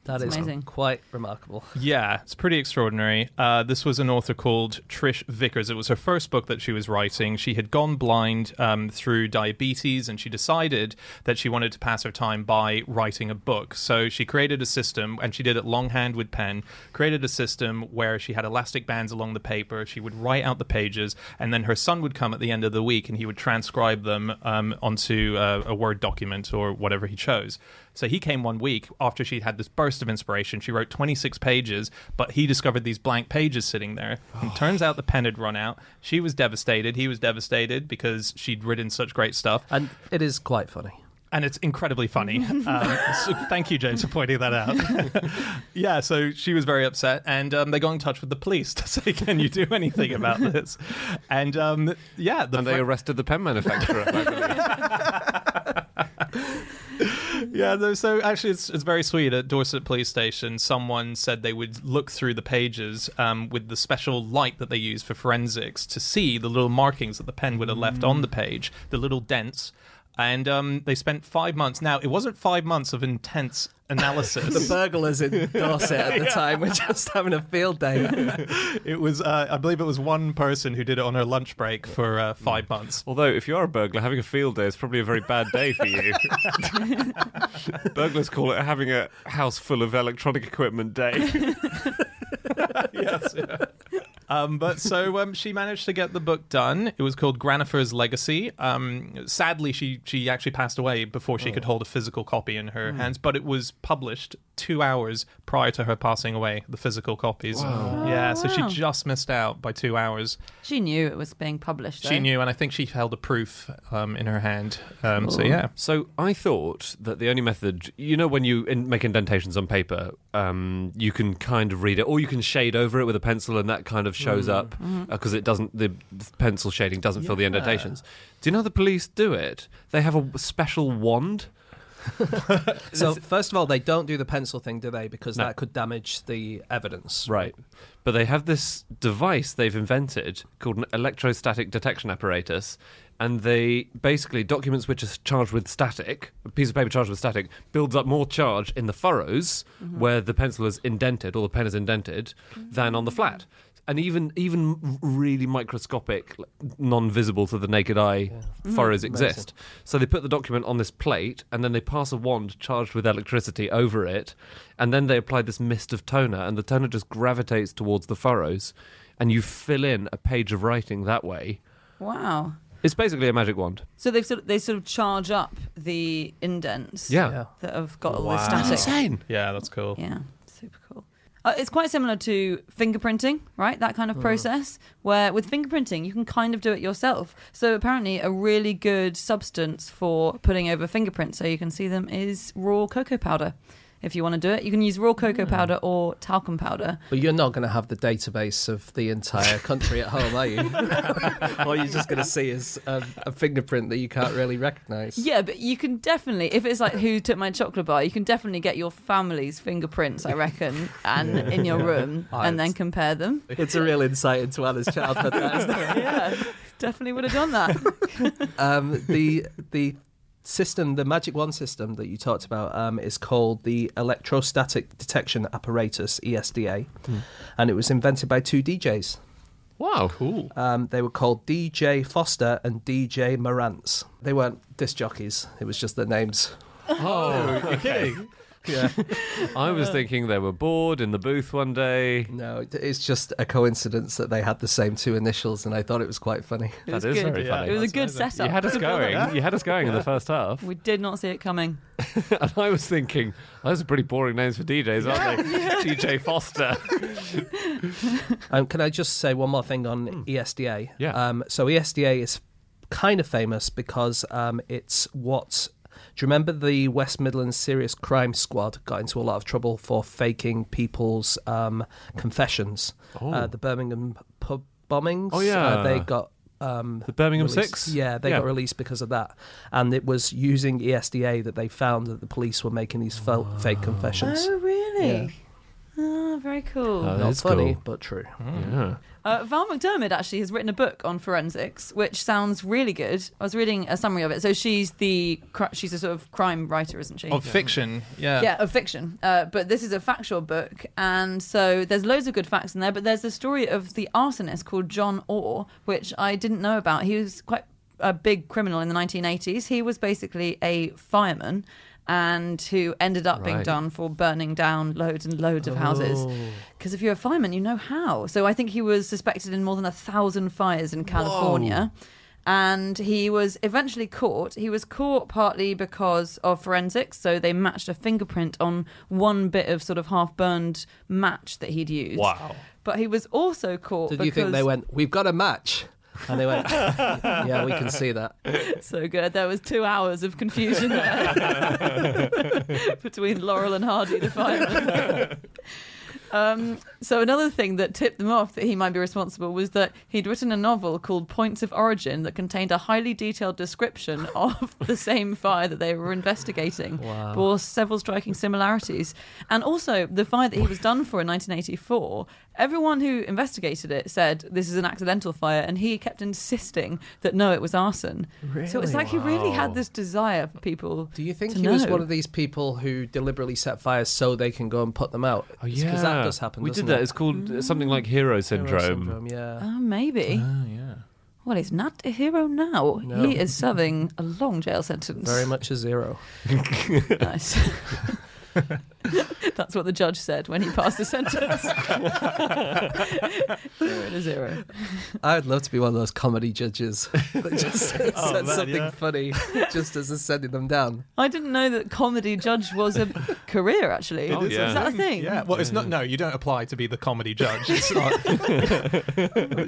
Speaker 4: That
Speaker 3: That's
Speaker 4: is
Speaker 3: amazing.
Speaker 4: quite remarkable.
Speaker 2: Yeah, it's pretty extraordinary. Uh, this was an author called Trish Vickers. It was her first book that she was writing. She had gone blind um, through diabetes, and she decided that she wanted to pass her time by writing a book. So she created a system, and she did it longhand with pen. Created a system where she had elastic bands along the paper. She would write out the pages, and then her son would come at the end of the week, and he would transcribe them um, onto uh, a Word document or whatever he chose. So he came one week after she'd had this burst of inspiration. She wrote 26 pages, but he discovered these blank pages sitting there. And turns out the pen had run out. She was devastated. He was devastated because she'd written such great stuff.
Speaker 4: And it is quite funny.
Speaker 2: And it's incredibly funny. um, so thank you, James, for pointing that out. yeah, so she was very upset, and um, they got in touch with the police to say, "Can you do anything about this?" And um, yeah, the
Speaker 5: And they
Speaker 2: fr-
Speaker 5: arrested the pen manufacturer.
Speaker 2: Yeah, so actually, it's, it's very sweet. At Dorset Police Station, someone said they would look through the pages um, with the special light that they use for forensics to see the little markings that the pen would have left on the page, the little dents. And um, they spent five months. Now, it wasn't five months of intense analysis.
Speaker 4: The burglars in Dorset at the time were just having a field day.
Speaker 2: it was, uh, I believe, it was one person who did it on her lunch break for uh, five months.
Speaker 5: Although, if you are a burglar, having a field day is probably a very bad day for you. Burglars call it having a house full of electronic equipment day.
Speaker 2: yes. yeah. Um, but so um, she managed to get the book done. It was called Grandfather's Legacy. Um, sadly, she she actually passed away before she could hold a physical copy in her hands. But it was published two hours prior to her passing away. The physical copies. Yeah, so she just missed out by two hours.
Speaker 3: She knew it was being published.
Speaker 2: She knew, and I think she held a proof um, in her hand. Um, so yeah.
Speaker 5: So I thought that the only method, you know, when you in, make indentations on paper, um, you can kind of read it, or you can shade over it with a pencil, and that kind of shows up mm. mm-hmm. uh, because it doesn't. The, the pencil shading doesn't fill the indentations. Do you know how the police do it? They have a special wand.
Speaker 4: So first of all, they don't do the pencil thing, do they? Because
Speaker 5: No.
Speaker 4: that could damage the evidence.
Speaker 5: Right. But they have this device they've invented called an electrostatic detection apparatus. and they basically documents which are charged with static, a piece of paper charged with static, builds up more charge in the furrows mm-hmm. where the pencil is indented or the pen is indented mm-hmm. than on the flat. And even even really microscopic, non-visible to the naked eye mm-hmm. furrows exist. So they put the document on this plate, and then they pass a wand charged with electricity over it, and then they apply this mist of toner, and the toner just gravitates towards the furrows, and you fill in a page of writing that way.
Speaker 3: Wow.
Speaker 5: It's basically a magic wand.
Speaker 3: So they sort of, they sort of charge up the indents
Speaker 5: Yeah.
Speaker 4: Yeah.
Speaker 3: that have got all
Speaker 2: Wow.
Speaker 3: this
Speaker 5: That's
Speaker 3: static.
Speaker 5: insane.
Speaker 2: Yeah, that's cool.
Speaker 3: Yeah, super cool. Uh, it's quite similar to fingerprinting, right? That kind of process where with fingerprinting you can kind of do it yourself. So apparently, a really good substance for putting over fingerprints so you can see them is raw cocoa powder. If you want to do it, you can use raw cocoa powder or talcum powder.
Speaker 4: But you're not going to have the database of the entire country at home, are you? All you're just going to see is a, a fingerprint that you can't really recognise.
Speaker 3: Yeah, but you can definitely, if it's like who took my chocolate bar, you can definitely get your family's fingerprints, I reckon, and in your room, and then compare them.
Speaker 4: It's a real insight into Anna's childhood. That, isn't it?
Speaker 3: yeah, definitely would have done that.
Speaker 4: um, the the system, the Magic Wand system that you talked about, um, is called the Electrostatic Detection Apparatus (ESDA), and it was invented by two DJs.
Speaker 5: Wow.
Speaker 2: Cool.
Speaker 4: Um, they were called DJ Foster and DJ Morantz. They weren't disc jockeys; it was just their names.
Speaker 5: Oh,
Speaker 2: kidding?
Speaker 4: Yeah,
Speaker 5: I was thinking they were bored in the booth one day.
Speaker 4: no, it's just a coincidence that they had the same two initials, and I thought it was quite funny.
Speaker 3: It
Speaker 5: That
Speaker 3: was
Speaker 5: is
Speaker 3: good.
Speaker 5: very
Speaker 2: Yeah,
Speaker 5: funny.
Speaker 3: It was a good
Speaker 2: amazing.
Speaker 3: setup.
Speaker 5: you had us
Speaker 3: build-up.
Speaker 5: going. You had us going in the first half,
Speaker 3: We did not see it coming.
Speaker 5: and I was thinking those are pretty boring names for DJs, aren't they? DJ Foster.
Speaker 4: Um, can I just say one more thing on ESDA?
Speaker 5: Yeah.
Speaker 4: Um, so ESDA is kind of famous because um, it's what. Do you remember the West Midlands Serious Crime Squad got into a lot of trouble for faking people's um, confessions? Uh, the Birmingham pub bombings.
Speaker 5: Oh, yeah.
Speaker 4: uh, they got. Um,
Speaker 5: The Birmingham
Speaker 4: released-
Speaker 5: Six?
Speaker 4: Yeah, they
Speaker 5: Yeah.
Speaker 4: got released because of that, and it was using ESDA that they found that the police were making these fo- fake confessions.
Speaker 3: Oh, really?
Speaker 4: Yeah.
Speaker 3: Oh, very cool.
Speaker 5: Oh,
Speaker 4: Not
Speaker 5: that's
Speaker 4: funny,
Speaker 5: cool.
Speaker 4: but true.
Speaker 5: Yeah.
Speaker 3: Uh, Val McDermid actually has written a book on forensics, which sounds really good. I was reading a summary of it. So she's the cri- she's a sort of crime writer, isn't she?
Speaker 2: Of fiction, yeah.
Speaker 3: yeah, of fiction. Uh, but this is a factual book, and so there's loads of good facts in there. But there's the story of the arsonist called John Orr, which I didn't know about. He was quite a big criminal in the 1980s. He was basically a fireman. And who ended up being
Speaker 5: Right.
Speaker 3: done for burning down loads and loads of houses. Oh. Because if you're a fireman, you know how. So I think he was suspected in more than a thousand fires in California. And he was eventually caught. He was caught partly because of forensics. So they matched a fingerprint on one bit of sort of half burned match that he'd used.
Speaker 2: Wow.
Speaker 3: But he was also caught
Speaker 4: Did you think they went, we've got a match? And they went, yeah, we can see that.
Speaker 3: so good. There was two hours of confusion there between Laurel and Hardy, the fireman. Um, so another thing that tipped them off that he might be responsible was that he'd written a novel called Points of Origin that contained a highly detailed description of the same fire that they were investigating, Wow. bore several striking similarities, and also the fire that he was done for in 1984. Everyone who investigated it said this is an accidental fire, and he kept insisting that no, it was arson. Really? So it's like he really had this desire for people.
Speaker 4: Do you think
Speaker 3: to
Speaker 4: he was
Speaker 3: know.
Speaker 4: one of these people who deliberately set fires so they can go and put them out?
Speaker 5: Oh, yeah, Because
Speaker 4: that does happen.
Speaker 5: We
Speaker 4: doesn't
Speaker 5: did that.
Speaker 4: It?
Speaker 5: It's called uh, something like hero
Speaker 4: Hero
Speaker 5: syndrome.
Speaker 4: syndrome, yeah.
Speaker 3: Oh, maybe.
Speaker 2: Oh, yeah.
Speaker 3: Well, he's not a hero now.
Speaker 4: No.
Speaker 3: He is serving a long jail sentence.
Speaker 4: Very much a zero.
Speaker 3: nice. That's what the judge said when he passed the sentence. zero and a zero.
Speaker 4: I'd love to be one of those comedy judges that just said
Speaker 2: man,
Speaker 4: something
Speaker 2: yeah.
Speaker 4: funny just as they're sending them down.
Speaker 3: I didn't know that comedy judge was a career. Actually,
Speaker 5: Oh, yeah.
Speaker 3: is that a thing?
Speaker 2: Yeah, well, it's not. No, you don't apply to be the comedy judge. It's not.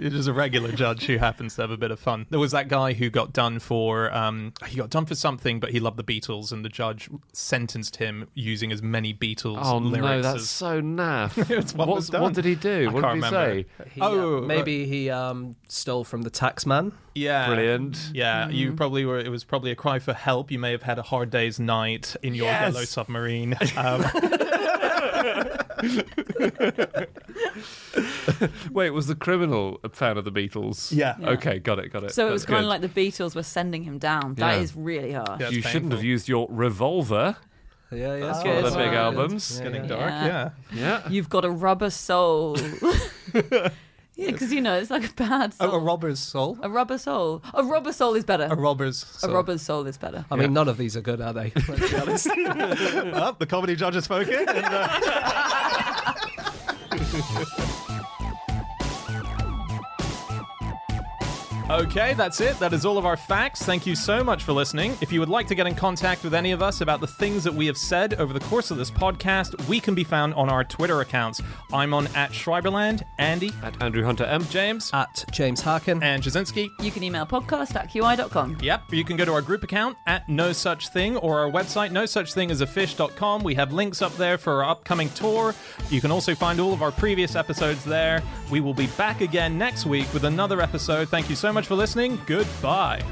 Speaker 2: You're just a regular judge who happens to have a bit of fun. There was that guy who got done for. Um, he got done for something, but he loved the Beatles, and the judge sentenced him using as many Beatles
Speaker 5: Oh
Speaker 2: lyrics
Speaker 5: no, that's
Speaker 2: as.
Speaker 5: so naff.
Speaker 2: It's what was done.
Speaker 5: what did he do?
Speaker 2: I
Speaker 5: what
Speaker 2: can't
Speaker 5: did he
Speaker 2: remember.
Speaker 5: say?
Speaker 4: He, uh,
Speaker 2: Oh,
Speaker 4: maybe he um, stole from the taxman.
Speaker 2: Yeah,
Speaker 5: Brilliant.
Speaker 2: Yeah, you
Speaker 3: Mm-hmm.
Speaker 2: probably were. It was probably a cry for help. You may have had a hard day's night in your
Speaker 5: Yes.
Speaker 2: yellow submarine. Um,
Speaker 5: Wait, was the criminal a fan of the Beatles?
Speaker 2: Yeah.
Speaker 3: Yeah.
Speaker 5: Okay, got it, got it.
Speaker 3: So it was
Speaker 5: That's
Speaker 3: kind of like the Beatles were sending him down. That
Speaker 5: Yeah.
Speaker 3: is really harsh.
Speaker 2: Yeah.
Speaker 5: you
Speaker 2: That's
Speaker 5: shouldn't have used your revolver.
Speaker 4: Yeah, yeah.
Speaker 3: That's
Speaker 5: for
Speaker 3: good.
Speaker 5: the big albums.
Speaker 4: Yeah,
Speaker 2: getting
Speaker 4: yeah.
Speaker 2: dark.
Speaker 3: Yeah.
Speaker 2: Yeah.
Speaker 5: Yeah.
Speaker 3: You've got a rubber soul. yeah, because you know it's like a bad soul.
Speaker 2: Oh, a robber's soul.
Speaker 3: A rubber soul. A rubber soul is better.
Speaker 2: A robber's.
Speaker 3: A
Speaker 2: Soul.
Speaker 3: robber's soul is better.
Speaker 4: I mean, none of these are good, are they? Let's be honest.
Speaker 2: Well, the comedy judge has spoken. And, uh... Okay, that's it. That is all of our facts. Thank you so much for listening. If you would like to get in contact with any of us about the things that we have said over the course of this podcast, we can be found on our Twitter accounts. I'm on at Schreiberland, Andy,
Speaker 5: At Andrew Hunter M.
Speaker 2: James,
Speaker 4: At James Harkin.
Speaker 2: and Ptaszynski.
Speaker 3: You can email podcast at qi.com.
Speaker 2: Yep, you can go to our group account at No Such Thing or our website, no such thing as a fish.com. We have links up there for our upcoming tour. You can also find all of our previous episodes there. We will be back again next week with another episode. Thank you so much for listening. Goodbye.